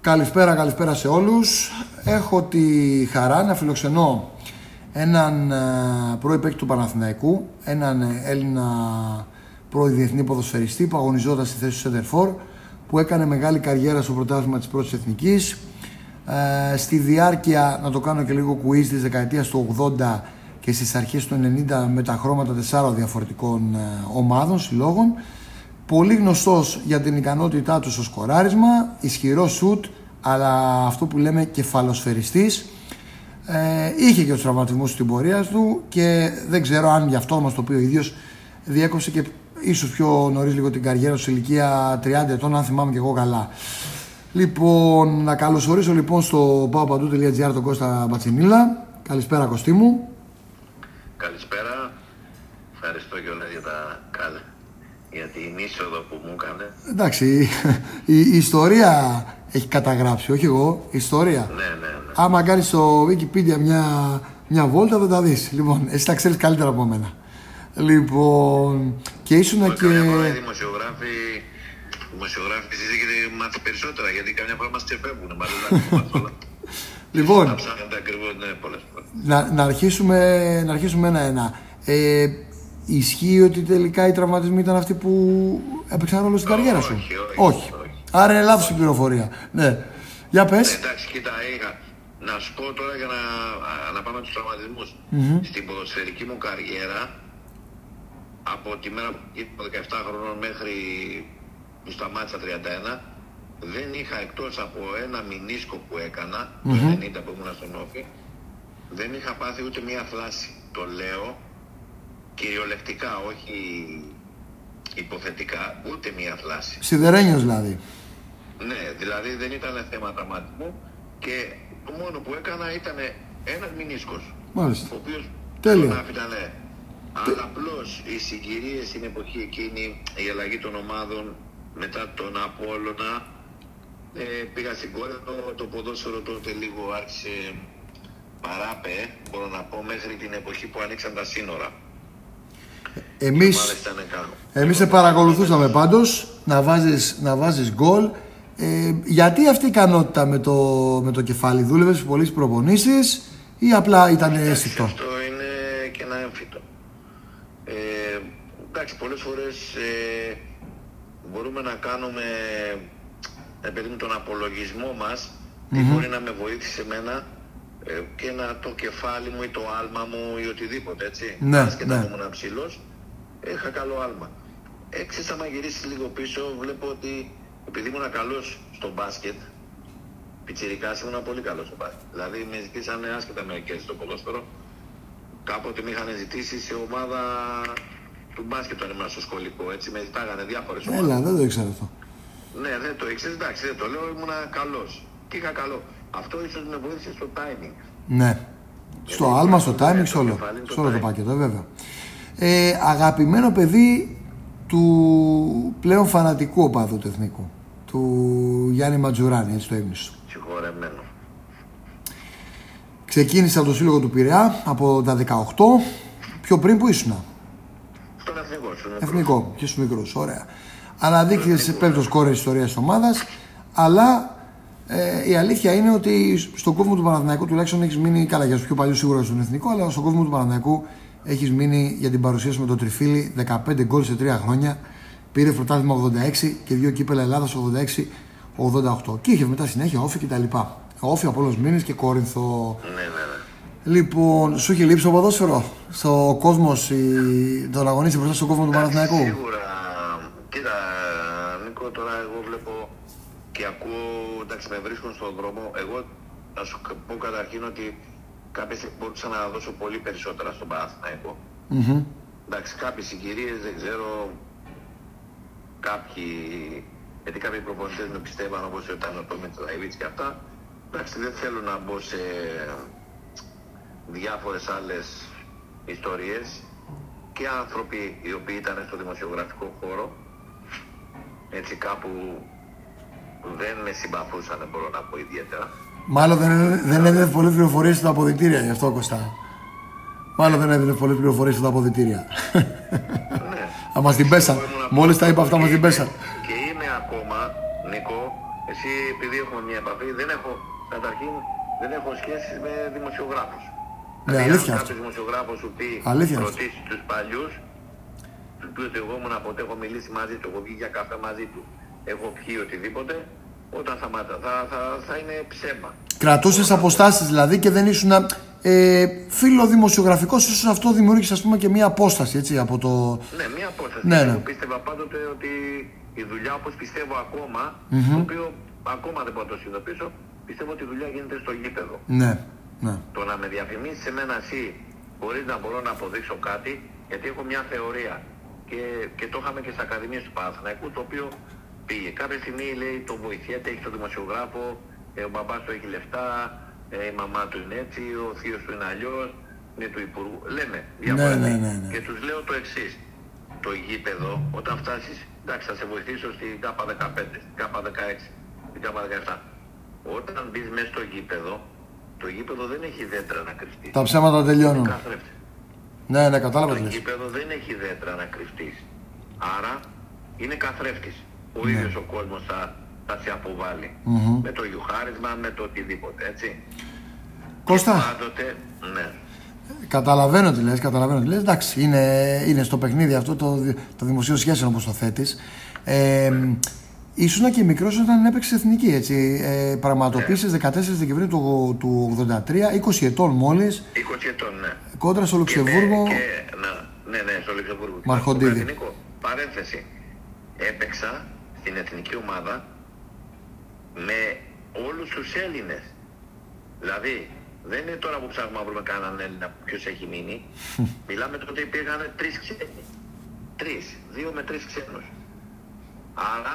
Καλησπέρα, καλησπέρα σε όλους. Έχω τη χαρά να φιλοξενώ έναν ε, πρώην παίκτη του Παναθηναϊκού, έναν Έλληνα πρώην διεθνή ποδοσφαιριστή που αγωνιζόταν στη θέση του Σέντερφορ, που έκανε μεγάλη καριέρα στο πρωτάθλημα της πρώτης εθνικής. Ε, στη διάρκεια, να το κάνω και λίγο quiz, της δεκαετίας του 80 και στις αρχές του 90 με τα χρώματα τεσσάρων διαφορετικών ε, ομάδων, συλλόγων. Πολύ γνωστός για την ικανότητά του στο σκοράρισμα, ισχυρό σουτ, αλλά αυτό που λέμε κεφαλοσφαιριστής. Ε, είχε και τους τραυματισμούς στην πορεία του και δεν ξέρω αν γι' αυτό μας το πει ο ίδιος διέκοψε και ίσως πιο νωρίς λίγο την καριέρα του σε ηλικία 30 ετών, αν θυμάμαι και εγώ καλά. Λοιπόν, να καλωσορίσω λοιπόν στο paopαντού.gr τον Κώστα Μπατσινίλα. Καλησπέρα Κωστή μου. Καλησπέρα. Ευχαριστώ κιόλα για τα καλά. Για την είσοδο που μου έκανε. Εντάξει, η, η ιστορία έχει καταγράψει, όχι εγώ, ιστορία. Ναι, ναι, ναι. Άμα κάνεις στο Wikipedia μια, μια βόλτα θα τα δεις. Λοιπόν, εσύ τα ξέρεις καλύτερα από μένα. Λοιπόν, και ήσουν και. Καμιά φορά οι δημοσιογράφοι, οι δημοσιογράφοι εσείς έχετε μάθει περισσότερα γιατί καμιά φορά μας ξεφεύγουν. Μάλλον να όλα. Λοιπόν, Να ψάχνετε ακριβώς, ναι, πολλές φορές. να, να αρχίσουμε, να αρχίσουμε ένα-ένα. Ε, ισχύει ότι τελικά οι τραυματισμοί ήταν αυτοί που έπαιξαν ρόλο στην καριέρα σου; Όχι, όχι, όχι. Άρα είναι λάθος η πληροφορία. Ναι. Για πες. Ναι, εντάξει, κοίτα, είχα. Να σου πω τώρα για να, α, να πάμε στους τραυματισμούς. Στην ποδοσφαιρική μου καριέρα, από τη μέρα που ήμουν 17 χρονών μέχρι που σταμάτησα 31, δεν είχα εκτός από ένα μηνίσκο που έκανα, το 90 που ήμουν στον Όφη, δεν είχα πάθει ούτε μία φλάση. Το λέω κυριολεκτικά, όχι υποθετικά, ούτε μία φλάση. Σιδερένιος δηλαδή. Ναι, δηλαδή δεν ήταν θέμα τραυματισμού και το μόνο που έκανα ήταν ένας μηνίσκος. Μάλιστα. Ο οποίος Τέλεια. τον άφηνα, ναι. Αλλά απλώς οι συγκυρίες στην εποχή εκείνη, η αλλαγή των ομάδων μετά τον Απόλλωνα, ε, πήγα στην Κόρινθο, το ποδόσφαιρο τότε λίγο άρχισε παράπε, μπορώ να πω, μέχρι την εποχή που ανοίξαν τα σύνορα. Εμείς, Οι ομάδες ήταν κάτω. εμείς σε παρακολουθούσαμε πάντως να βάζεις, να βάζεις γκολ. Ε, γιατί αυτή η ικανότητα με το, με το κεφάλι δούλευες σε πολλές προπονήσεις ή απλά ήταν αίσθητο; Αυτό είναι και ένα έμφυτο. Ε, εντάξει, πολλές φορές ε, μπορούμε να κάνουμε ε, παιδί μου, τον απολογισμό μας τι μπορεί να με βοήθησε εμένα ε, και να το κεφάλι μου ή το άλμα μου ή οτιδήποτε, έτσι. Ναι, Άσχετα ναι. που ήμουν ψηλός, είχα καλό άλμα. Έξι άμα γυρίσεις λίγο πίσω, βλέπω ότι επειδή ήμουν καλός στο μπάσκετ, πιτσιρικάς ήμουν πολύ καλός στο μπάσκετ. Δηλαδή με ζητήσανε άσχετα μερικές στο ποδόσφαιρο, κάποτε με είχαν ζητήσει σε ομάδα του μπάσκετ όταν ήμουν στο σχολικό, έτσι με ζητάγανε διάφορες ομάδες. Έλα, δεν το ήξερα αυτό. Ναι, δεν το ήξερες, εντάξει, δεν το λέω, ήμουν καλός. Και είχα καλό. Αυτό ίσως με βοήθησε στο timing. Ναι. Στο Γιατί άλμα, στο το timing, το σε όλο. κεφάλι, το Σε όλο το timing. πακέτο, βέβαια. Ε, αγαπημένο παιδί του πλέον φανατικού οπαδού του εθνικού. Του Γιάννη Ματζουράνη, έτσι το έμνησο. Συγχωρεμένο. Ξεκίνησε από το σύλλογο του Πειραιά από τα 18. Πιο πριν που ήσουν. Στον εθνικό σου. είναι Εθνικό, και στους μικρούς. Ωραία. Αναδείχθηκε πέμπτος κόρη ιστορίας της ομάδας. Αλλά ε, η αλήθεια είναι ότι στον κόσμο του Παναθηναϊκού τουλάχιστον έχεις μείνει. Καλά, για τους πιο παλιούς σίγουρα στον εθνικό, αλλά στον κόσμο του Παναθηναϊκού έχεις μείνει για την παρουσία σου με τον Τριφίλη 15 γκολ σε 3 χρόνια. Πήρε πρωτάθλημα 86 και δύο κύπελα Ελλάδας 86-88. Και είχε μετά συνέχεια όφη κτλ. Όφη, Απόλλωνας Μήνης και Κόρινθο. Ναι, ναι, ναι. Λοιπόν, σου είχε λείψει το ποδόσφαιρο; Στο κόσμος, η... τον αγωνίστη μπροστά στον κόσμο του Παναθηναϊκού; Σίγουρα. Κοίτα, Νίκο, τώρα εγώ βλέπω και ακούω, εντάξει, με βρίσκουν στον δρόμο. Εγώ θα σου πω καταρχήν ότι κάποια στιγμή μπορούσα να δώσω πολύ περισσότερα στον Παναθηναϊκό. Μμμ. Εντάξει, κάποιες συγκυρίες δεν ξέρω. Κάποιοι. Γιατί κάποιοι προπονητές με πιστεύαν όπως ήταν ο Τόμισλαβ Ίβιτς και αυτά. Εντάξει, δεν θέλω να μπω σε διάφορες άλλες ιστορίες και άνθρωποι οι οποίοι ήταν στο δημοσιογραφικό χώρο έτσι κάπου δεν με συμπαθούσαν μπορώ να πω ιδιαίτερα Μάλλον δεν, δεν έδινε πολλές πληροφορίες στα αποδυτήρια, γι' αυτό Κωστά. Μάλλον δεν έδινε πολλές πληροφορίες στα αποδυτήρια. ναι. Θα μας την πέσαν. Εγώ ήμουν Μόλις τα είπα αυτά, μας και την είμαι- πέσαν. Και είμαι ακόμα, Νίκο, Εσύ επειδή έχουμε μια επαφή, δεν έχω, καταρχήν, δεν έχω σχέση με δημοσιογράφους. Ναι, δηλαδή, αλήθεια αν αυτό. κάποιος δημοσιογράφος σου πει, Αλήθεια αυτό. ρωτήσεις τους παλιούς, του πει ότι εγώ ήμουν ποτέ, έχω μιλήσει μαζί του, έχω βγει για καφέ μαζί του, έχω πιει οτιδήποτε, όταν θα, ματ- θα, θα, θα είναι ψέμα. Κρατούσες αποστάσεις δηλαδή και δεν ήσουν ε, φίλο δημοσιογραφικό, ίσως αυτό δημιούργησε ας πούμε και μια απόσταση έτσι, από το. Ναι, μία απόσταση. Ναι, Εγώ ναι. πίστευα πάντοτε ότι η δουλειά, όπως πιστεύω ακόμα, το οποίο ακόμα δεν μπορώ να το συνειδητοποιήσω, πιστεύω ότι η δουλειά γίνεται στο γήπεδο. Ναι, ναι. Το να με διαφημίσεις εμένα εσύ χωρίς να μπορώ να αποδείξω κάτι, γιατί έχω μια θεωρία. Και, και το είχαμε και στις ακαδημίες του Παναθηναϊκού, το οποίο πήγε. Κάποια στιγμή λέει το βοηθιέται, έχει τον δημοσιογράφο, ε, ο μπαμπάς του έχει λεφτά, ε, η μαμά του είναι έτσι, ο θείος του είναι αλλιώς, είναι του υπουργού. Λέμε διάφορα. ναι, τι. ναι, ναι. Και τους λέω το εξής. Το γήπεδο, όταν φτάσεις, εντάξει θα σε βοηθήσω στην ΚΑΠΑ 15, στην ΚΑΠΑ 16, στην ΚΑΠΑ 17. Όταν μπεις μέσα στο γήπεδο, το γήπεδο δεν έχει δέντρα να κρυφτείς. Τα ψέματα τελειώνουν. Καθρέφτη. Ναι, ναι, κατάλαβα Το τι λες. γήπεδο δεν έχει δέντρα να κρυφτείς. Άρα είναι καθρέφτης. Ο Ναι. ίδιος ο κόσμος θα, θα σε αποβάλει. Με το γιουχάρισμα, με το οτιδήποτε, έτσι. Κώστα, Πάντοτε, ναι. καταλαβαίνω τι λες, καταλαβαίνω τι λες. Εντάξει, είναι, είναι στο παιχνίδι αυτό το, δι- το δημοσίο σχέσεων όπως το θέτεις. Ε, ήσουν και μικρός όταν έπαιξε εθνική, έτσι. Ε, πραγματοποίησες 14 Δεκεμβρίου του, του 83, 20 ετών μόλις, 20 ετών, ναι. κόντρα στο Και, με- Λουξεμβούργο. και, να, ναι, ναι, στο Λουξεμβούργο. Μαρχοντίδη. Στο Καθηνικό. Παρένθεση. Έπαιξα στην εθνική ομάδα με όλους τους Έλληνες. Δηλαδή, δεν είναι τώρα που ψάχνουμε να βρούμε κανέναν Έλληνα ποιος έχει μείνει. Μιλάμε τότε υπήρχαν τρεις ξένοι. Τρεις. Δύο με τρεις ξένους. Άρα,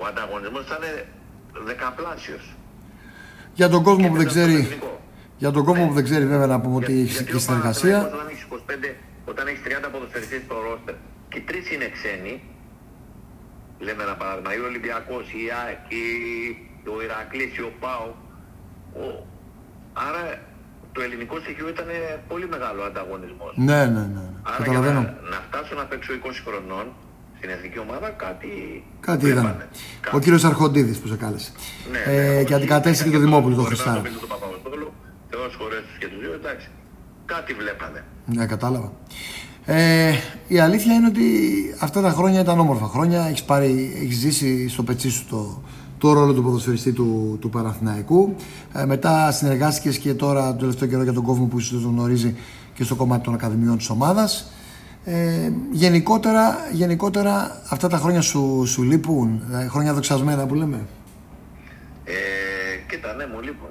ο ανταγωνισμός ήταν δεκαπλάσιος. Για τον κόσμο Και που δεν μετά στο ξέρει, εθνικό. για τον κόσμο Ναι. που δεν ξέρει βέβαια να πούμε ότι Για- έχει γιατί και ο συνεργασία. Παναθηναϊκός Όταν έχεις 25, όταν έχεις 30 ποδοσφαιριστές στο ρόστερ και τρεις είναι ξένοι, λέμε ένα παράδειγμα, ή ο Ολυμπιακός, η ΑΕΚ, η- ο Ηρακλής, ή ο ΠΑΟ. Ο- Άρα το ελληνικό στοιχείο ήταν πολύ μεγάλο ανταγωνισμός. Ναι, ναι, ναι. Άρα για Καταλαβαίνω. να, να φτάσω να παίξω 20 χρονών στην εθνική ομάδα κάτι, Κάτι βλέπανε. ήταν. Κάτι. Ο κύριος Αρχοντίδης που σε κάλεσε. Ναι, ε, ναι, και όχι, αντικατέστησε και είχα τον Δημόπουλο, τον Χωριμένο Χριστάρα. Πέτρο, τον Παπαποστόλου, Θεός χωρέσει και τους δύο, εντάξει. Κάτι βλέπανε. Ναι, κατάλαβα. Ε, η αλήθεια είναι ότι αυτά τα χρόνια ήταν όμορφα χρόνια. Έχεις, πάρει, έχεις ζήσει στο πετσί σου το, το ρόλο του ποδοσφαιριστή του, του Παναθηναϊκού. Ε, μετά συνεργάστηκες και τώρα το τελευταίο καιρό για τον κόσμο που ίσως δεν τον γνωρίζει και στο κομμάτι των ακαδημιών της ομάδας. Ε, γενικότερα, γενικότερα αυτά τα χρόνια σου, σου λείπουν, δηλαδή, χρόνια δοξασμένα που λέμε. Ε, κοίτα, ναι, μου λείπουν.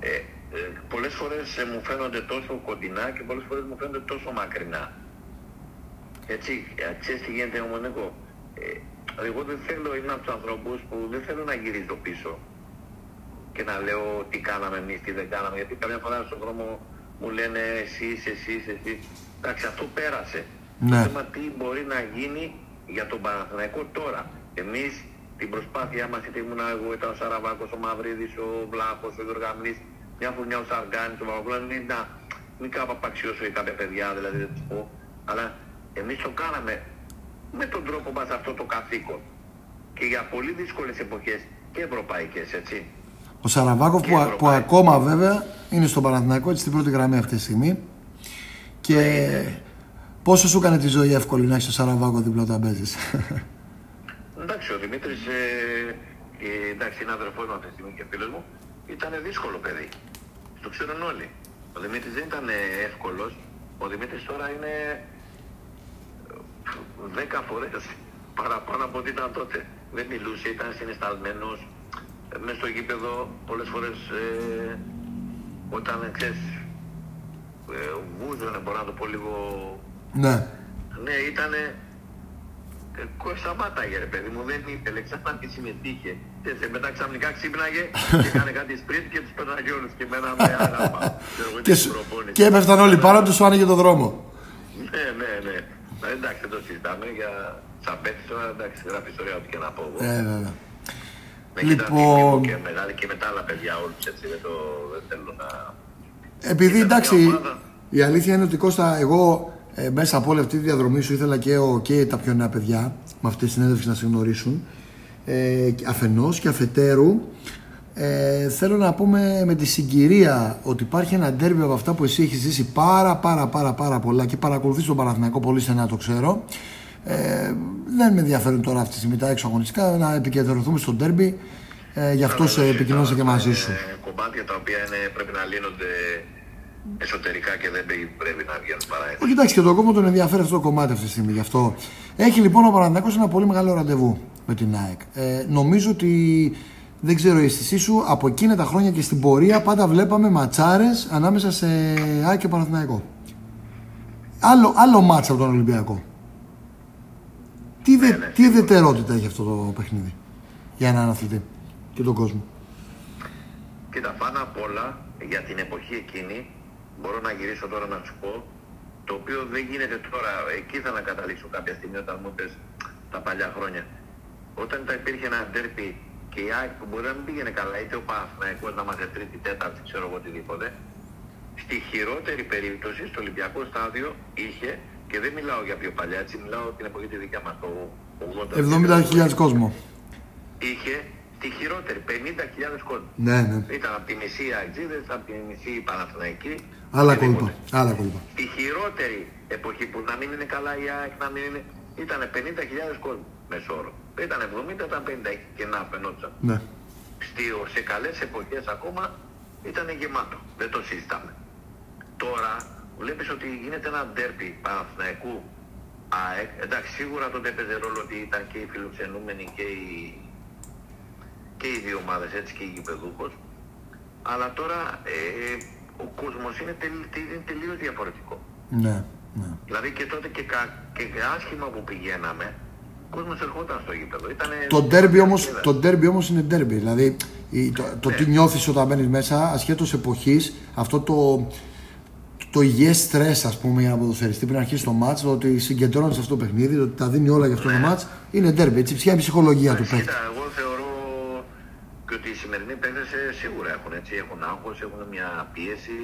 Ε, ε, πολλές φορές ε, μου φαίνονται τόσο κοντινά και πολλές φορές μου φαίνονται τόσο μακρινά. Έτσι, ε, ξέρεις τι γίνεται όμως, Νίκο; Ε, εγώ δεν θέλω, είμαι από τους ανθρώπους που δεν θέλω να γυρίζω πίσω και να λέω τι κάναμε εμείς, τι δεν κάναμε. Γιατί καμιά φορά στον δρόμο μου λένε εσείς, εσείς, εσείς. Εντάξει, αυτό πέρασε. Ναι. Το θέμα τι μπορεί να γίνει για τον Παναθηναϊκό τώρα. Εμείς την προσπάθειά μας, είτε ήμουν εγώ, ήταν ο Σαραβάκος, ο Μαυρίδης, ο Βλάχος, ο Γιωργαμνής, μια φουρνιά ο Σαργκάνης, ο Παπαπούλας, μην, να, μην κάπου απαξιώσω για κάποια παιδιά, δηλαδή δεν τους πω. Αλλά εμείς το κάναμε με τον τρόπο μας αυτό το καθήκον. Και για πολύ δύσκολες εποχές και ευρωπαϊκές, έτσι. Ο Σαραβάκοφ Και που, Ευρωπαϊκό. που ακόμα βέβαια είναι στον Παναθηναϊκό έτσι στην πρώτη γραμμή αυτή τη στιγμή. Και πόσο σου έκανε τη ζωή εύκολη να έχεις τον Σαραβάκο δίπλα όταν παίζεις; Εντάξει, ο Δημήτρης, ε, και, εντάξει, είναι αδερφός μου αυτή τη στιγμή και φίλος μου, ήταν δύσκολο παιδί. Το ξέρουν όλοι. Ο Δημήτρης δεν ήταν εύκολος. Ο Δημήτρης τώρα είναι ε, δέκα φορές παραπάνω από ό,τι ήταν τότε. Δεν μιλούσε, ήταν συναισθαλμένος. Ε, Μες στο γήπεδο πολλές φορές ε, όταν, ξέρεις, ε, βούζωνε, μπορώ να το πω λίγο ναι. ναι, ήταν. Σταμάταγε ρε παιδί μου, δεν ήθελε, ξανά και συμμετείχε. Και σε μετά ξαφνικά ξύπναγε και έκανε κάτι σπριντ και τους πέταγε όλους και μένα με άγαλμα. Ξέρω εγώ, Και, την σου- προπόνηση. και έπεφταν όλοι πάνω τους, σου άνοιγε το δρόμο. Ναι, ναι, ναι. Ε, Εντάξει, δεν το συζητάμε για σαν παίκτης τώρα, εντάξει, γράφει ιστορία ό,τι και να πω εγώ. Ε, βέβαια. Με λοιπόν- λοιπόν... και μεγάλη και με τα άλλα παιδιά όλους έτσι, δεν, το, δεν θέλω να... Επειδή Ήταν εντάξει, μια ομάδα. η αλήθεια είναι ότι Κώστα, εγώ ε, μέσα από όλη αυτή τη διαδρομή σου ήθελα και, ο, και τα πιο νέα παιδιά με αυτή τη συνέντευξη να σε γνωρίσουν. Ε, αφενός και αφετέρου ε, θέλω να πούμε με τη συγκυρία ότι υπάρχει ένα ντέρμπι από αυτά που εσύ έχεις ζήσει πάρα πάρα πάρα πάρα πολλά και παρακολουθείς τον Παναθηναϊκό πολύ στενά το ξέρω ε, δεν με ενδιαφέρουν τώρα αυτή τη στιγμή τα έξω αγωνιστικά να επικεντρωθούμε στο ντέρμπι ε, γι' αυτό σε επικοινωνήσα και μαζί σου. κομμάτια τα οποία είναι, πρέπει να λύνονται εσωτερικά και δεν πρέπει να βγαίνουν παρά έτσι. Όχι, εντάξει, και τον κόσμο τον ενδιαφέρει αυτό το κομμάτι αυτή τη στιγμή. Γι' αυτό έχει λοιπόν ο Παναθηναϊκός ένα πολύ μεγάλο ραντεβού με την ΑΕΚ. Ε, νομίζω ότι δεν ξέρω η αίσθησή σου, από εκείνα τα χρόνια και στην πορεία πάντα βλέπαμε ματσάρες ανάμεσα σε ΑΕΚ και Παναθηναϊκό. Άλλο, άλλο μάτσα από τον Ολυμπιακό. Τι, δε, ναι, ναι, τι ιδιαιτερότητα έχει αυτό το παιχνίδι για έναν αθλητή και τον κόσμο; Κοίτα, πάνω απ' όλα για την εποχή εκείνη, μπορώ να γυρίσω τώρα να σου πω, το οποίο δεν γίνεται τώρα. Εκεί θα να καταλήξω κάποια στιγμή όταν μου πες τα παλιά χρόνια. Όταν τα υπήρχε ένα ντέρπι και η ΑΕΚ που μπορεί να μην πήγαινε καλά, είτε ο Παναθηναϊκός να μάθε τρίτη, τέταρτη, ξέρω εγώ οτιδήποτε, στη χειρότερη περίπτωση στο Ολυμπιακό στάδιο είχε, και δεν μιλάω για πιο παλιά, έτσι μιλάω την εποχή τη δικιά μας, το 80.000 κόσμο. Είχε τη χειρότερη, 50.000 κόσμο. Ναι, ναι. Ήταν από τη μισή Αγγλίδε, από τη μισή Παναθηναϊκή. Άλλα κόλπα. Άλλα κόλπα. Τη χειρότερη εποχή που να μην είναι καλά η ΑΕΚ, να μην είναι. ήταν 50.000 κόσμο μεσόωρο. Ήταν 70, ήταν 50 και να φαινόταν. Ναι. σε καλές εποχές ακόμα ήταν γεμάτο. Δεν το συζητάμε. Τώρα βλέπεις ότι γίνεται ένα ντέρπι Παναθηναϊκού ΑΕΚ. Εντάξει, σίγουρα τότε έπαιζε ρόλο ότι ήταν και οι φιλοξενούμενοι και οι και οι δύο ομάδες έτσι και οι γηπεδούχος. Αλλά τώρα ε, ο κόσμος είναι, τελ, είναι τελείως διαφορετικό. Ναι, ναι. Δηλαδή και τότε και, κα, και άσχημα που πηγαίναμε, ο κόσμος ερχόταν στο γήπεδο. Ήτανε το ντέρμπι όμως, το ντέρμπι όμως είναι ντέρμπι. Δηλαδή το, το ναι. τι νιώθεις όταν μπαίνεις μέσα, ασχέτως εποχής, αυτό το, το υγιές στρες, ας πούμε, για να ποδοσφαιριστή πριν αρχίσει το μάτς, το ότι συγκεντρώνεις αυτό το παιχνίδι, το ότι τα δίνει όλα για αυτό το ναι. μάτς, είναι ντέρμπι. Έτσι, ποια είναι η ψυχολογία του παίκτη. Εγώ θεωρώ και ότι οι σημερινοί παίκτες σίγουρα έχουν, έτσι, έχουν άγχος, έχουν μια πίεση.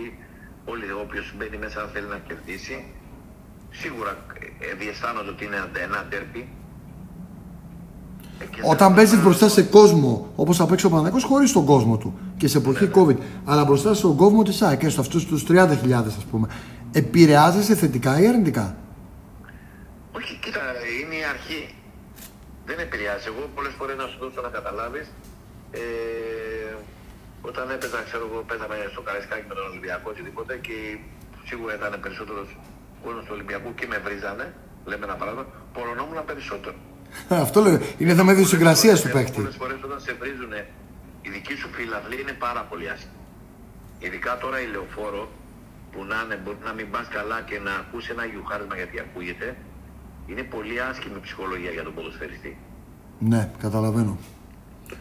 Όλοι όποιος μπαίνει μέσα θέλει να κερδίσει. Σίγουρα ε, διαισθάνονται ότι είναι ένα ντέρπι. Ε, Όταν παίζεις μπροστά σε κόσμο, όπως θα παίξει ο Παναγιώ, χωρίς τον κόσμο του και σε εποχή ναι, ναι. COVID, αλλά μπροστά στον κόσμο της ΑΕΚ, έστω αυτούς τους 30.000 ας πούμε, επηρεάζεσαι θετικά ή αρνητικά; Όχι, κοίτα, είναι η αρχή. Δεν επηρεάζει. Εγώ πολλές φορές να σου δώσω να καταλάβεις, ε, όταν έπαιζα, ξέρω εγώ, παίζαμε στο Καραϊσκάκι με τον Ολυμπιακό οτιδήποτε και σίγουρα ήταν περισσότερος κόσμος του Ολυμπιακού και με βρίζανε, λέμε ένα παράδειγμα, πορωνόμουν περισσότερο. Αυτό λέω. Είναι θέμα ιδιοσυγκρασία του παίκτη. Πολλές φορές όταν σε βρίζουν, η δική σου φίλαθλη είναι πάρα πολύ άσχημη. Ειδικά τώρα η λεωφόρο που να είναι, μπορεί να μην πας καλά και να ακούσει ένα γιουχάρισμα γιατί ακούγεται, είναι πολύ άσχημη ψυχολογία για τον ποδοσφαιριστή. Ναι, καταλαβαίνω.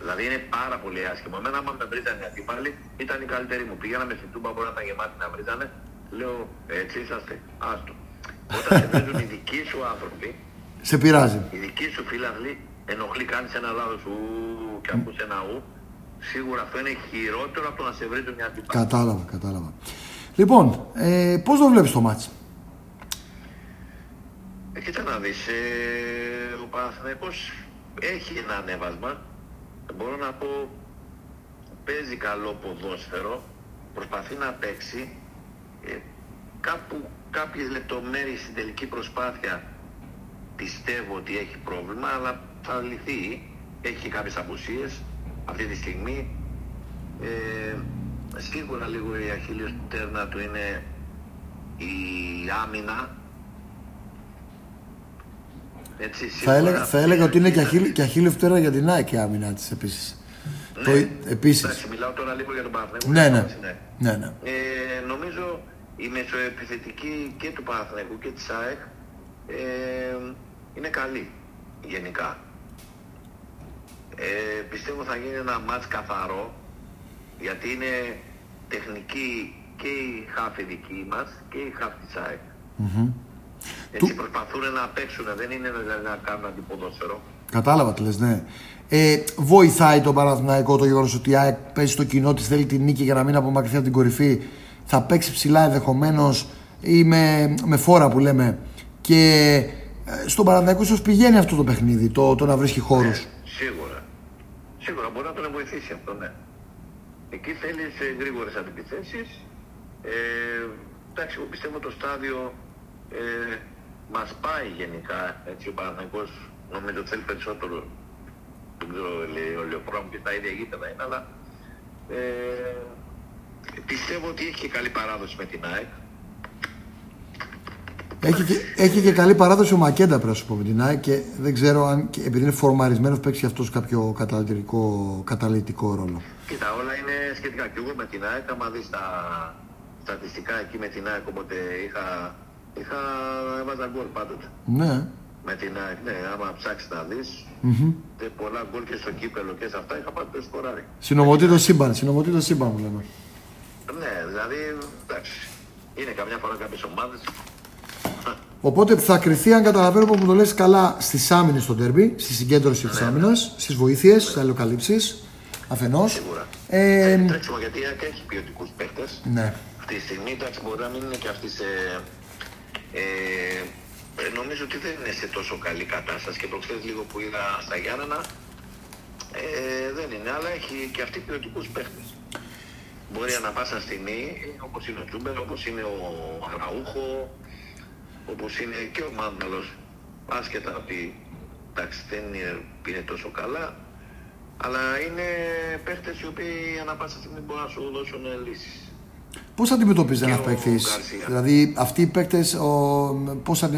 Δηλαδή είναι πάρα πολύ άσχημο. Εμένα, άμα με βρίζανε οι αντίπαλοι, ήταν οι καλύτεροι μου. Πήγαμε στην Τούμπα, μπορεί να ήταν γεμάτη να βρίζανε. Λέω, έτσι είσαστε, άστο. Όταν σε βρίζουν οι δικοί σου άνθρωποι, σε πειράζει. Οι δικοί σου φίλαθλοι ενοχλεί, κάνει ένα λάθος ου και ακούς ένα ου. Σίγουρα αυτό είναι χειρότερο από το να σε βρίζουν μια αντίπαλοι. Κατάλαβα, κατάλαβα. Λοιπόν, ε, πώς το βλέπεις το μάτσο. Ε, κοίτα να δεις, ε, ο Παναθηναϊκός έχει ένα ανέβασμα, μπορώ να πω παίζει καλό ποδόσφαιρο, προσπαθεί να παίξει, ε, κάπου κάποιες λεπτομέρειες στην τελική προσπάθεια πιστεύω ότι έχει πρόβλημα, αλλά θα λυθεί, έχει κάποιες απουσίες αυτή τη στιγμή. Ε, σίγουρα λίγο η αχίλιος τέρνα του είναι η άμυνα. Έτσι, θα, έλεγα, θα έλεγα ότι είναι και, αχίλιο, και αχίλιος φτέρα για την ΑΕΚ η άμυνα της επίσης. Ναι, το, επίσης. Εντάξει, μιλάω τώρα λίγο για τον Παναθηναϊκό. Ναι, ναι. ναι. ναι, Ε, νομίζω η μεσοεπιθετική και του Παναθηναϊκού και της ΑΕΚ ε, είναι καλή γενικά. Ε, πιστεύω θα γίνει ένα μάτς καθαρό γιατί είναι τεχνική και η χάφη δική μας και η χάφη της ΑΕΚ. Mm-hmm. Έτσι του... προσπαθούν να παίξουν, δεν είναι να, να κάνουν αντιποδόσφαιρο. Κατάλαβα τι λες, ναι. Ε, βοηθάει το Παναθηναϊκό το γεγονός ότι η ΑΕΚ παίζει στο κοινό της, θέλει την νίκη για να μην απομακρυνθεί από την κορυφή. Θα παίξει ψηλά ενδεχομένως ή με, με φόρα που λέμε. Και ε, στον Παναθηναϊκό ίσως πηγαίνει αυτό το παιχνίδι, το, το να βρίσκει χώρους. Ναι, σίγουρα. Σίγουρα μπορεί να τον βοηθήσει αυτό, ναι. Εκεί θέλεις γρήγορες αντιπιθέσεις. Ε, εντάξει, εγώ πιστεύω το στάδιο ε, μας πάει γενικά. Έτσι, ο Παναθηναϊκός νομίζω θέλει περισσότερο. Δεν ξέρω, λέει ο Λεωφρόμ και τα ίδια γήπεδα είναι, αλλά ε, πιστεύω ότι έχει και καλή παράδοση με την ΑΕΚ. Έχει και, έχει και καλή παράδοση ο Μακέντα πρέπει να σου πω με την ΑΕΚ και δεν ξέρω αν επειδή είναι φορμαρισμένος παίξει αυτός κάποιο καταλητικό, καταλητικό ρόλο. Κοίτα, όλα είναι σχετικά. Και εγώ με την ΑΕΚ, άμα δεις τα στατιστικά εκεί με την ΑΕΚ, οπότε είχα, είχα έβαζα γκολ πάντοτε. Ναι. Με την ΑΕΚ, ναι, άμα ψάξεις να δεις, Mm-hmm. πολλά γκολ και στο κύπελο και σε αυτά είχα πάντοτε σκοράρει. Συνομωτεί το σύμπαν, συνομωτεί το σύμπαν μου λέμε. Ναι, δηλαδή, εντάξει, είναι καμιά φορά κάποιες ομάδες. Οπότε θα κρυθεί, αν καταλαβαίνω που μου το λες καλά, στι άμυνε στο τέρμπι, στη συγκέντρωση της Ναι. άμυνα, στις βοήθειες, στις αλληλοκαλύψεις. Αφενός. Σίγουρα. Ε, Ε, τρέξιμο γιατί η ΑΕΚ έχει ποιοτικούς παίχτε. ναι. Αυτή τη στιγμή εντάξει, μπορεί να μην είναι και αυτή σε. Ε, ε, νομίζω ότι δεν είναι σε τόσο καλή κατάσταση και προχθές λίγο που είδα στα Γιάννενα ε, δεν είναι, αλλά έχει και αυτή ποιοτικούς παίχτε. Μπορεί ανά πάσα στιγμή, όπως είναι ο Τζούμπερ, όπως είναι ο Αραούχο, όπως είναι και ο Μάνταλο, άσχετα ότι εντάξει, δεν είναι, είναι τόσο καλά, αλλά είναι παίχτες οι οποίοι ανά πάσα στιγμή μπορούν να σου δώσουν λύσεις. Πώς αντιμετωπίζεις ένα Και ο παίκτης, Γκαρσία. Δηλαδή, αυτοί οι παίκτες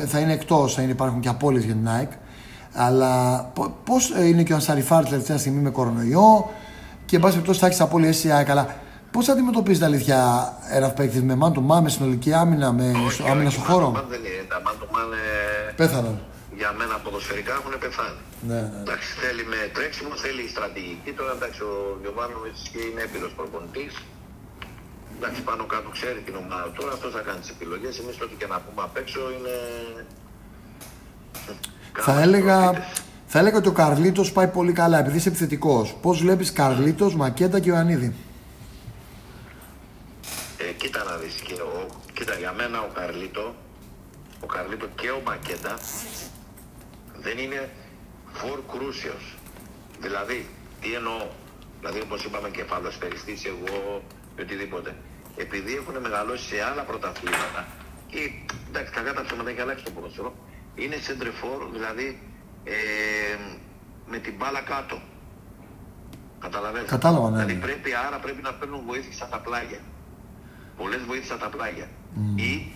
θα είναι εκτός, θα είναι, υπάρχουν και απώλειες για την ΑΕΚ. Αλλά πώς είναι και ο Ανσαριφάρ τελευταία στιγμή με κορονοϊό και εν πάση περιπτώσει θα έχεις απώλειες η ΑΕΚ. Αλλά πώς αντιμετωπίζεις αλήθεια ένας παίκτης με μάντο μά, με συνολική άμυνα, με Όχι, άμυνα όχι, στο χώρο; Μάντομαν δεν είναι. Τα Μάντομαν ε, Πέθαναν. για μένα ποδοσφαιρικά έχουν πεθάνει. Ναι, ναι. Εντάξει, θέλει με τρέξιμο, θέλει στρατηγική. Τώρα εντάξει, ο Γιωβάνοβιτς και είναι έμπειρο προπονητής. Εντάξει, πάνω κάτω ξέρει την ομάδα. Τώρα αυτός θα κάνει τις επιλογές. Εμείς ό,τι και να πούμε απ' έξω είναι. Θα Κάνουμε έλεγα, προφήτες. θα έλεγα ότι ο Καρλίτος πάει πολύ καλά επειδή είσαι επιθετικός. Πώς βλέπεις Καρλίτος, Μακέτα και Ιωαννίδη; Ε, κοίτα να δεις και ο, κοίτα για μένα ο Καρλίτο, ο Καρλίτο και ο Μακέντα δεν είναι for crucials. Δηλαδή, τι εννοώ, δηλαδή όπως είπαμε κεφαλοσπεριστής εγώ ή οτιδήποτε. Επειδή έχουν μεγαλώσει σε άλλα πρωταθλήματα και εντάξει κακά τα ψέματα έχει αλλάξει το ποδόσφαιρο, είναι center for, δηλαδή ε, με την μπάλα κάτω. Καταλαβαίνετε. Κατάλαβα, ναι, Δηλαδή ναι. πρέπει, άρα πρέπει να παίρνουν βοήθεια στα τα πλάγια. Πολλές βοήθειες στα τα πλάγια. Ή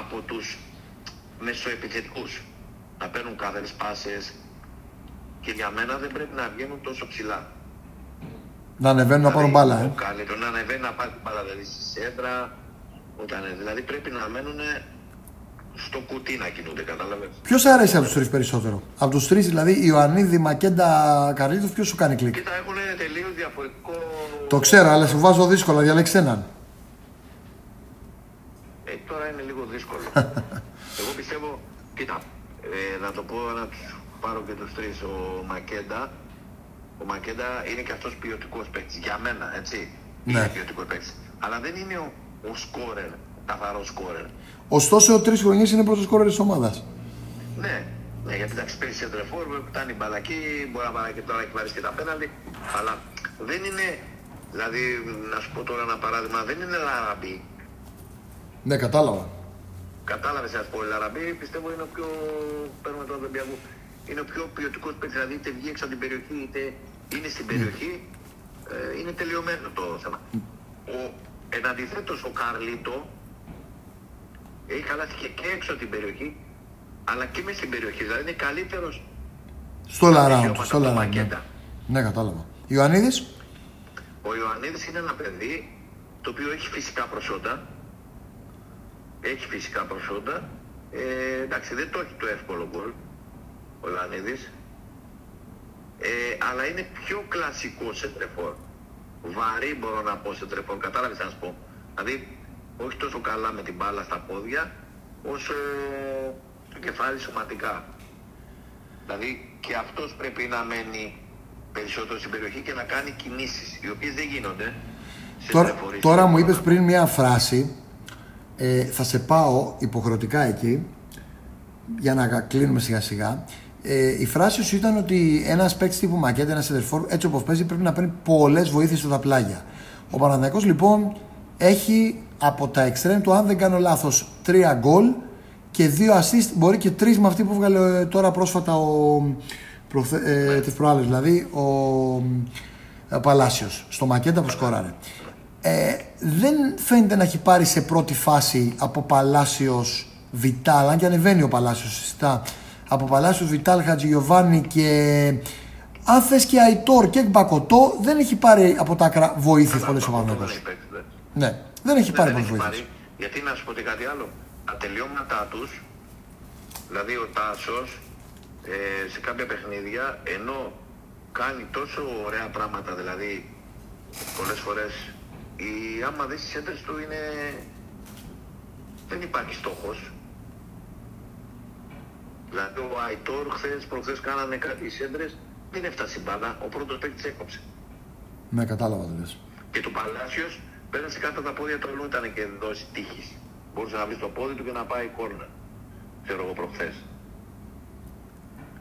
από τους μεσοεπιθετικούς. Να παίρνουν κάθαρες πάσες. Και για μένα δεν πρέπει να βγαίνουν τόσο ψηλά. Να ανεβαίνουν να πάρουν μπάλα, Ο ε. καλύτερο να ανεβαίνει να πάρει την μπάλα δηλαδή στη σέντρα. Όταν, δηλαδή πρέπει να μένουν στο κουτί να κινούνται, κατάλαβες. Ποιος αρέσει από τους τρεις περισσότερο; Από τους τρεις, δηλαδή Ιωαννίδη, Μακέντα, Καρλίτος, ποιος σου κάνει κλικ; Κοίτα, έχουν τελείως διαφορετικό... Το ξέρω, αλλά σου βάζω δύσκολα, διαλέξει έναν. Ε, τώρα είναι λίγο δύσκολο. Εγώ πιστεύω, κοίτα, ε, να το πω, να τους πάρω και τους τρεις. Ο Μακέντα, ο Μακέντα είναι και αυτός ποιοτικός παίκτης, για μένα, έτσι. Ναι. Είναι ποιοτικός παίκτης. Αλλά δεν είναι ο, ο σκόρερ, καθαρός σκόρερ. Ωστόσο, τρεις χρονιές είναι πρώτος κόρε της ομάδας. Ναι, ναι, γιατί εντάξει, παίζει σε τρεφόρ, φτάνει μπαλακή, μπορεί να βάλει και τώρα έχει βάλει και τα πέναλτι. Αλλά δεν είναι, δηλαδή, να σου πω τώρα ένα παράδειγμα, δεν είναι λαραμπή. Ναι, κατάλαβα. Κατάλαβες ένα πω, Λαραμπή πιστεύω είναι ο πιο. Παίρνουμε τον Ολυμπιακό. Είναι ο πιο ποιοτικός παίκτης. Δηλαδή είτε βγει έξω από την περιοχή είτε είναι στην περιοχή. Ε, είναι τελειωμένο το θέμα. Ο, εν αντιθέτως, ο Καρλίτο έχει χαλάσει και, και έξω από την περιοχή αλλά και μέσα στην περιοχή. Δηλαδή είναι καλύτερος Στο Λαράουντ. δικαιώματα Στο του Λαράουντ. Ναι. Μακέντα. ναι, κατάλαβα. Ιωαννίδης; Ο Ιωαννίδης είναι ένα παιδί το οποίο έχει φυσικά προσόντα. Έχει φυσικά προσόντα. Ε, εντάξει, δεν το έχει το εύκολο γκολ ο Ιωαννίδης. Ε, αλλά είναι πιο κλασικό σε τρεφόρ. Βαρύ μπορώ να πω σε τρεφόρ, κατάλαβες να σου πω. Δηλαδή, όχι τόσο καλά με την μπάλα στα πόδια, όσο το κεφάλι σωματικά. Δηλαδή και αυτός πρέπει να μένει περισσότερο στην περιοχή και να κάνει κινήσεις, οι οποίες δεν γίνονται. σε Τώρα, τρεφορείς. τώρα μου είπες πριν μια φράση. Ε, θα σε πάω υποχρεωτικά εκεί για να κλείνουμε σιγά σιγά. Ε, η φράση σου ήταν ότι ένας παίκτης τύπου μακέτα, ένας σεντερφόρ, έτσι όπως παίζει, πρέπει να παίρνει πολλές βοήθειες στα πλάγια. Ο Παναθηναϊκός λοιπόν έχει από τα εξτρέμ του, αν δεν κάνω λάθος, τρία γκολ και δύο assist, μπορεί και τρεις με αυτή που βγάλε τώρα πρόσφατα ο. Προθε, ε, τις προάλλες, δηλαδή ο, ο Παλάσιος στο μακέτα που σκοράρε. Ε, δεν φαίνεται να έχει πάρει σε πρώτη φάση από Παλάσιος Βιτάλ, αν και ανεβαίνει ο Παλάσιος συστά, από Παλάσιος Βιτάλ, Χατζηγιοβάνι και αν θες και Αϊτόρ και Μπακοτό, δεν έχει πάρει από τα άκρα βοήθειες πολλές ο Παναγιώτος. Ναι, δεν έχει πάρει πολλές βοήθειες. Γιατί να σου πω κάτι άλλο, τα τελειώματά τους, δηλαδή ο Τάσος, ε, σε κάποια παιχνίδια, ενώ κάνει τόσο ωραία πράγματα, δηλαδή πολλές φορές, η, άμα δεις τις έντρες του είναι... δεν υπάρχει στόχος. Δηλαδή ο Αϊτόρ χθες, προχθές κάνανε κάτι οι έντρες, δεν έφτασε η μπάλα, ο πρώτος παίκτης έκοψε. Ναι, κατάλαβα το λες. Και το Παλάσιος πέρασε κάτω τα πόδια του αλλού ήταν και δώσει τύχης. Μπορούσε να βρει το πόδι του και να πάει κόρνα. Ξέρω εγώ προχθές.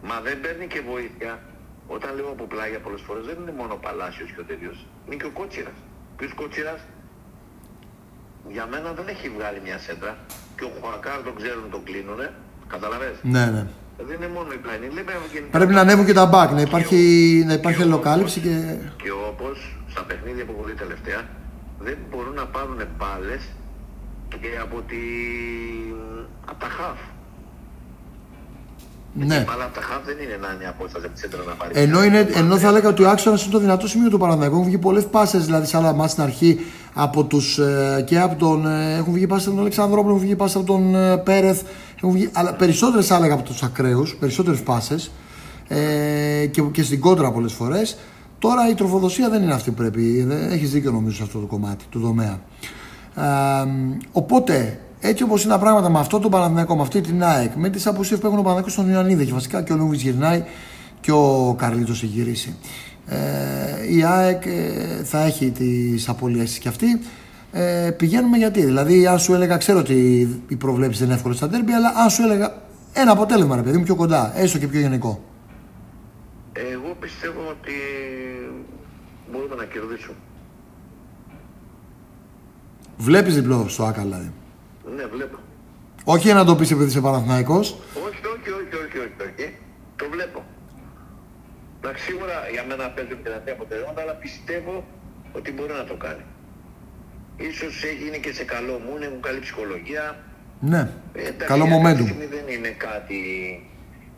Μα δεν παίρνει και βοήθεια. Όταν λέω από πλάγια πολλές φορές δεν είναι μόνο ο Παλάσιος και ο τέτοιος. Είναι και ο Κότσιρας. Ποιος Κότσιρας για μένα δεν έχει βγάλει μια σέντρα και ο Χουακάρ τον ξέρουν τον κλείνουνε. Καταλαβες; Ναι, ναι. Δεν είναι μόνο η πλάνη. Πρέπει να ανέβουν και τα μπακ, να υπάρχει, να υπάρχει αλλοκάλυψη και... Και όπως στα παιχνίδια που έχω δει τελευταία δεν μπορούν να πάρουν πάλες και από, τη... από τα χαφ. Ναι. Αλλά τα χαφ δεν είναι να είναι απόσταση από τη σέντρα να πάρει. Ενώ, είναι, ενώ θα έλεγα ότι ο άξονας είναι το δυνατό σημείο του Παναθηναϊκού. Έχουν βγει πολλές πάσες δηλαδή σε άλλα μάτια στην αρχή από τους, ε, και από τον. Ε, έχουν βγει πάσες από τον Αλεξανδρόπουλο, έχουν βγει πάσες από τον ε, Πέρεθ. Έχουν βγει, αλλά περισσότερες θα έλεγα από τους ακραίους, περισσότερες πάσες ε, και, και στην κόντρα πολλές φορές. Τώρα η τροφοδοσία δεν είναι αυτή που πρέπει. Έχεις δίκιο νομίζω σε αυτό το κομμάτι του τομέα. Ε, οπότε έτσι όπως είναι τα πράγματα με αυτό το Παναθηναϊκό, με αυτή την ΑΕΚ, με τις απουσίες που έχουν ο Παναθηναϊκός στον Ιωαννίδη και βασικά και ο Λούβι γυρνάει και ο Καρλίτος έχει γυρίσει. Ε, η ΑΕΚ ε, θα έχει τις απολύσει κι αυτή. Ε, πηγαίνουμε γιατί. Δηλαδή, αν σου έλεγα, ξέρω ότι η προβλέψη δεν είναι εύκολη στα τέρμπι, αλλά αν σου έλεγα ένα αποτέλεσμα, ρε παιδί μου, πιο κοντά, έστω και πιο γενικό. Εγώ πιστεύω ότι μπορούμε να κερδίσουμε. Βλέπεις διπλό στο ΑΚΑ δηλαδή. Ναι, βλέπω. Όχι να το πεις επειδή είσαι Παναθυναϊκό. Όχι, όχι, όχι, όχι, όχι, όχι. Το βλέπω. Εντάξει, σίγουρα για μένα παίζει δυνατή αποτελέσματα, αλλά πιστεύω ότι μπορεί να το κάνει. Ίσως γίνει και σε καλό μου, έχουν καλή ψυχολογία. Ναι, ε, καλό momentum. Δεν είναι κάτι...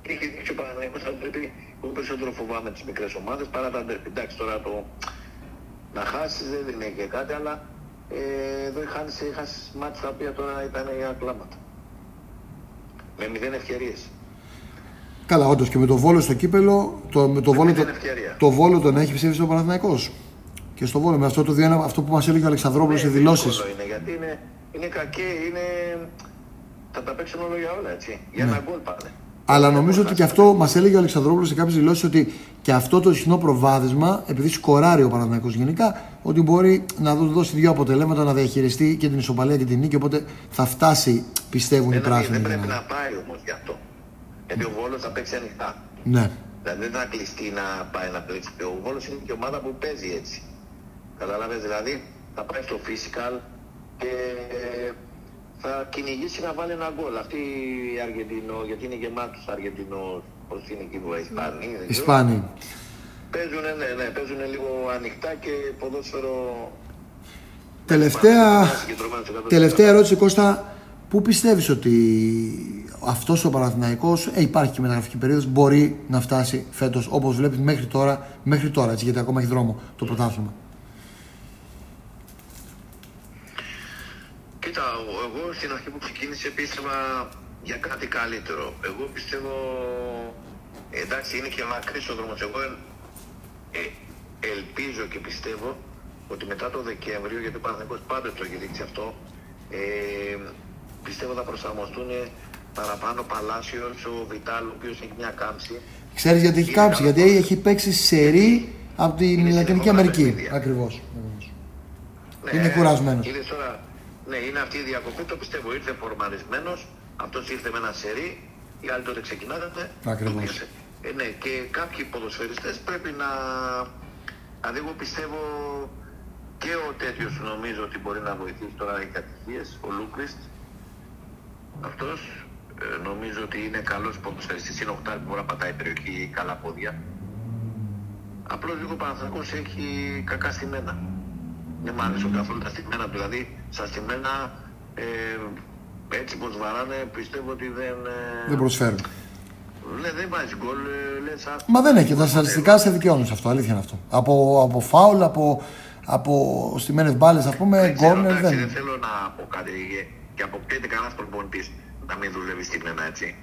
Έχει δείξει ο Παναθηναϊκός, θα πρέπει εγώ περισσότερο φοβάμαι τις μικρές ομάδες παρά τα αντέρφη. Εντάξει, τώρα το να χάσεις δεν είναι και κάτι, αλλά ε, εδώ είχαν σε μάτια τα οποία τώρα ήταν για κλάματα. Με μηδέν ευκαιρίες. Καλά, όντως και με το βόλο στο κύπελο, το, με το, βόλο, το, το βόλο τον έχει ψήφισει ο Παναθυναϊκό. Και στο βόλο, με αυτό, το δύο, αυτό που μας έλεγε ο Αλεξανδρόπουλος ναι, σε δηλώσεις. Είναι, γιατί είναι, είναι κακέ, είναι. Θα τα παίξουν όλο για όλα έτσι. Για ναι. ένα γκολ πάνε. Αλλά νομίζω ότι και αυτό μας έλεγε ο Αλεξανδρόπουλος σε κάποιες δηλώσεις ότι και αυτό το συχνό προβάδισμα, επειδή σκοράρει ο Παναθηναϊκός γενικά, ότι μπορεί να δώσει δύο αποτελέσματα να διαχειριστεί και την ισοπαλία και την νίκη. Οπότε θα φτάσει, πιστεύουν οι πράσινοι. Δεν πρέπει να πάει όμως γι' αυτό. Γιατί ο Βόλος θα παίξει ανοιχτά. Ναι. Δηλαδή δεν θα κλειστεί να πάει να παίξει. Ο Βόλος είναι και ομάδα που παίζει έτσι. Καταλαβαίνετε δηλαδή θα πάει στο physical και θα κυνηγήσει να βάλει ένα γκολ. Αυτή η Αργεντινό, γιατί είναι γεμάτος Αργεντινός, πώς είναι εκεί που Ισπανοί. Ισπανοί. Παίζουν, ναι, ναι, παίζουν λίγο ανοιχτά και ποδόσφαιρο... Τελευταία, τελευταία ερώτηση Κώστα, πού πιστεύεις ότι αυτός ο Παναθηναϊκός, ε, υπάρχει και μεταγραφική περίοδος, μπορεί να φτάσει φέτος όπως βλέπεις μέχρι τώρα, μέχρι τώρα έτσι, γιατί ακόμα έχει δρόμο το πρωτάθλημα; Κοίτα, εγώ στην αρχή που ξεκίνησε πίστευα για κάτι καλύτερο. Εγώ πιστεύω, εντάξει είναι και μακρύς ο δρόμος. Εγώ ε, ελπίζω και πιστεύω ότι μετά το Δεκέμβριο, γιατί ο Παναθηναϊκός πάντα το έχει δείξει αυτό, ε, πιστεύω θα προσαρμοστούν παραπάνω Παλάσιος, ο Βιτάλ, ο οποίος έχει μια κάμψη. Ξέρεις γιατί έχει κάμψει, γιατί έχει παίξει σερή από την Λατινική Αμερική. Ακριβώς. Ναι, είναι κουρασμένος. Είδες τώρα, ναι, είναι αυτή η διακοπή, το πιστεύω. Ήρθε φορμαρισμένος, αυτό ήρθε με ένα σερί οι άλλοι τότε ξεκινάγανε. Ακριβώς. Ε, ναι, και κάποιοι ποδοσφαιριστές πρέπει να... Δηλαδή εγώ πιστεύω και ο τέτοιος νομίζω ότι μπορεί να βοηθήσει τώρα οι κατοικίες, ο Λούκριστ. Αυτός ε, νομίζω ότι είναι καλός ποδοσφαιριστής, είναι οχτάρι που μπορεί να πατάει περιοχή καλά πόδια. Απλώς λίγο ο Παναθηναϊκός έχει κακά στημένα. Δεν μ' άρεσαν καθόλου τα στημένα του, δηλαδή στα στημένα ε, έτσι πως βαράνε πιστεύω ότι δεν... Ε, Δεν προσφέρουν. Ναι, δεν βάζει γκολ, ε, λες, α, Μα δεν έχει. Τα στατιστικά σε δικαιώνουν σε αυτό. Αλήθεια είναι αυτό. Από, από φάουλ, από, από στημένε μπάλες, ας πούμε, δεν ξέρω, γκόρνερ εντάξει, δεν. δεν θέλω να πω κάτι και- και αποκτείται κανένας προπονητής να μην δουλεύει στην ένα έτσι.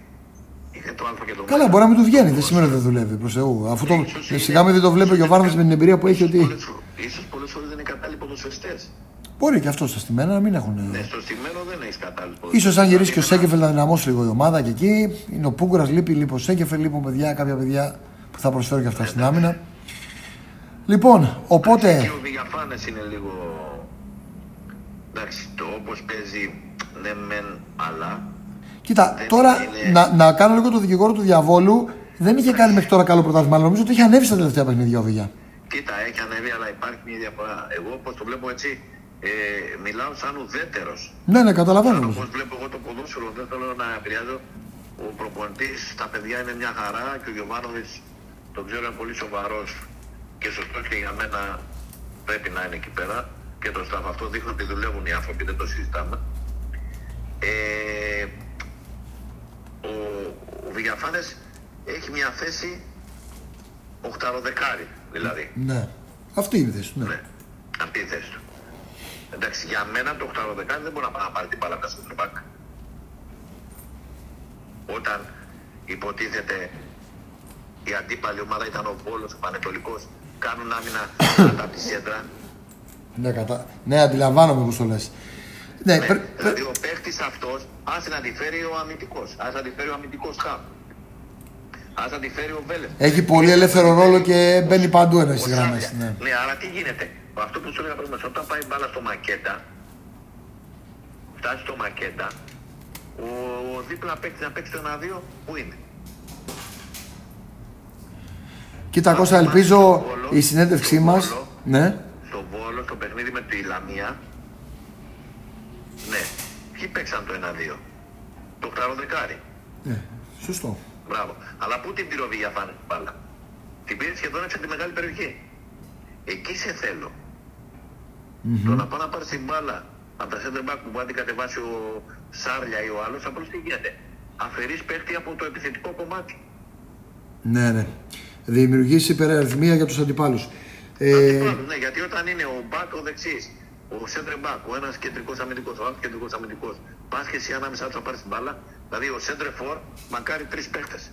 Είναι το α και το β. Καλά, μπορεί να μην του βγαίνει. Δεν σημαίνει ότι δεν δουλεύει προς Θεού. Αφού το, ε, σιγά μην δεν το βλέπει ο Γιωβάρδη με την εμπειρία που έχει ότι. Πολλές φο- Ίσως πολλές φορές δεν είναι κατάλληλοι ποδοσφαιριστές. Μπορεί και αυτό στα στημένα να μην έχουν. Ναι, στο στημένο δεν έχεις κατάλληλους σω ποδοσφαιριστές. αν γυρίσει και ο Δηλαδή, Σέκεφελ να δυναμώσει λίγο η ομάδα και εκεί. Είναι ο Πούγκουρας, λείπει, λείπει ο Σέκεφελ, λείπουν παιδιά, κάποια παιδιά που θα προσφέρουν και αυτά στην άμυνα. Λοιπόν, Και οπότε. ο Βηγαφάνες είναι λίγο... Εντάξει, το όπως παίζει, ναι μεν, αλλά... Κοίτα, Δεν τώρα είναι- να, να κάνω λίγο το δικηγόρο του διαβόλου. Δεν είχε κάνει μέχρι τώρα καλό πρωτάθλημα, αλλά νομίζω ότι είχε ανέβει στα τελευταία παιχνίδια ο Βηγιά. Κοίτα, έχει ανέβει, αλλά υπάρχει μια διαφορά. Εγώ, όπως το βλέπω έτσι, ε, μιλάω σαν ουδέτερος. Ναι, ναι, καταλαβαίνω. Όπω όμως. βλέπω εγώ το ποδόσφαιρο, δεν θέλω να επηρεάζω. Ο προπονητής, τα παιδιά είναι μια χαρά και ο Γιωβάνοβιτς τον ξέρω είναι πολύ σοβαρός και σωστός και για μένα πρέπει να είναι εκεί πέρα. Και το staff αυτό δείχνει ότι δουλεύουν οι άνθρωποι, δεν το συζητάμε. Ε, ο, ο Βηγιαφάνες έχει μια θέση οχταροδεκάρι, δηλαδή. Ναι. Αυτή είναι η θέση του. Ναι. Ναι, αυτή η θέση του. Εντάξει, για μένα το 8 δεν μπορεί να πάει να πάρει την μπάλα από τα center back. Όταν υποτίθεται η αντίπαλη ομάδα ήταν ο Βόλος, ο Πανετολικός, κάνουν άμυνα κατά από τη σέντρα. Ναι, κατα... ναι, αντιλαμβάνομαι πώς το λες. Ναι, Ναι, πρέ- πρέ- δηλαδή ο παίχτης αυτός, ας να τη φέρει ο αμυντικός, ας να τη φέρει ο αμυντικός χαμ. Ας να τη φέρει ο Βέλεφ. έχει πολύ ελεύθερο ρόλο και μπαίνει παντού ένα στις Ο γραμμές. Σάβια. Ναι. ναι, άρα τι γίνεται; Αυτό που σου έλεγα πριν, όταν πάει μπάλα στο μακέτα, φτάσει στο μακέτα, ο, ο δίπλα παίκτης να παίξει το 1-2, πού είναι; Κοίτα, Κώστα, ελπίζω η συνέντευξή μα. Ναι, Στο Βόλο, στο παιχνίδι με τη Λαμία, ναι, ποιοι παίξαν το 1-2. Το χταροδεκάρι. ναι, σωστό. Μπράβο. Αλλά πού την πήρε ο Βηγιαφάνη την μπάλα; Την πήρε σχεδόν έξω από τη μεγάλη περιοχή. Εκεί σε θελω Το να πάω να πάρει την μπάλα από τα center back που μπορεί να την κατεβάσει ο Σάρλια ή ο άλλος, απλώς τι γίνεται. Αφαιρείς παίχτη από το επιθετικό κομμάτι. Ναι, ναι. Δημιουργήσει υπεραριθμία για τους αντιπάλους. Ε, Αντιπάλους, ναι, γιατί όταν είναι ο back ο δεξής, ο center back, ο ένας κεντρικός αμυντικός, ο άλλος κεντρικός αμυντικός, πας και εσύ ανάμεσά τους να πάρεις την μπάλα, δηλαδή ο center for μακάρι τρεις παίχτες.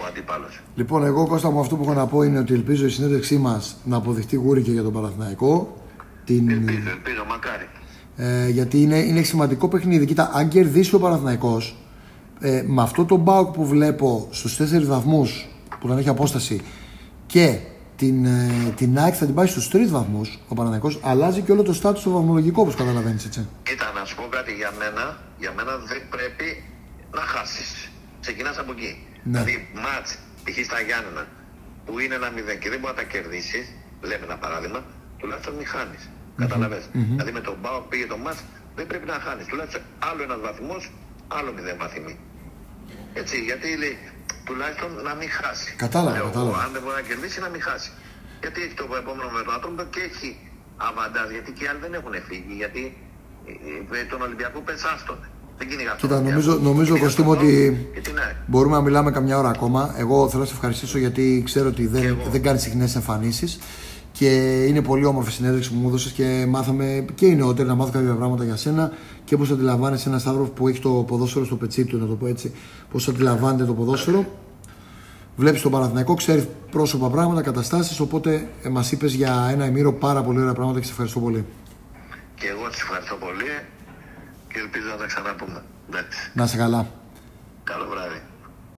Ο αντίπαλο. λοιπόν, εγώ Κώστα μου αυτό που έχω να πω είναι ότι ελπίζω η συνέντευξή μας να αποδειχτεί γούρι και για τον Παναθηναϊκό. Την, Ελπίζω, ελπίζω, μακάρι. Ε, γιατί είναι, είναι σημαντικό παιχνίδι. Κοίτα, αν κερδίσει ο Παναθηναϊκός ε, με αυτό το μπάουκ που βλέπω στους τέσσερις βαθμούς που τον έχει απόσταση και την, ε, την ΑΕΚ θα την πάει στους τρεις βαθμούς ο Παναθηναϊκός αλλάζει και όλο το στάτους το βαθμολογικό όπως καταλαβαίνεις έτσι. Κοίτα, να σου πω κάτι για μένα. Για μένα δεν πρέπει να χάσεις. Ξεκινάς από εκεί. Ναι. Δηλαδή, μάτς, π.χ. στα Γιάννενα, που είναι ένα 0 και δεν μπορεί να τα κερδίσεις, λέμε ένα παράδειγμα, τουλάχιστον μην χάνεις. Καταλαβες. Δηλαδή, με τον Μπάου πήγε το μάτς, δεν πρέπει να χάνεις. Τουλάχιστον άλλο ένας βαθμός, άλλο μηδέν βαθμοί. Έτσι, γιατί λέει, τουλάχιστον να μην χάσει. Κατάλαβα, Λέω, κατάλαβα. Αν δεν μπορεί να κερδίσει, να μην χάσει. Γιατί έχει το επόμενο μεράτοντα και έχει αβαντάζ, γιατί και οι άλλοι δεν έχουν φύγει. Γιατί ε, ε, τον Ολυμπιακό πεσάστον. Δεν κυνηγά τον Κοίτα, Ολυμπιακό. νομίζω- νομίζω, Κυνηγάς Κωστή μου, τον ότι- και την ΑΕΚ. Μπορούμε να μιλάμε καμιά ώρα ακόμα. Εγώ θέλω να σε ευχαριστήσω γιατί ξέρω ότι δεν, εγώ. δεν κάνεις συχνές εμφανίσεις. Και είναι πολύ όμορφη η συνέντευξη που μου έδωσες και μάθαμε και οι νεότεροι να μάθω κάποια πράγματα για σένα και πώς αντιλαμβάνεσαι ένα Σταύρος που έχει το ποδόσφαιρο στο πετσί του, να το πω έτσι. Πώς αντιλαμβάνεται το ποδόσφαιρο. Βλέπεις τον Παναθηναϊκό, ξέρεις πρόσωπα, πράγματα, καταστάσεις. Οπότε ε, μας είπες για ένα ημίρο πάρα πολύ ωραία πράγματα και σε ευχαριστώ πολύ. Και εγώ σα ευχαριστώ πολύ και ελπίζω να τα ξαναπούμε. Εντάξει. Να είσαι καλά. Καλό βράδυ.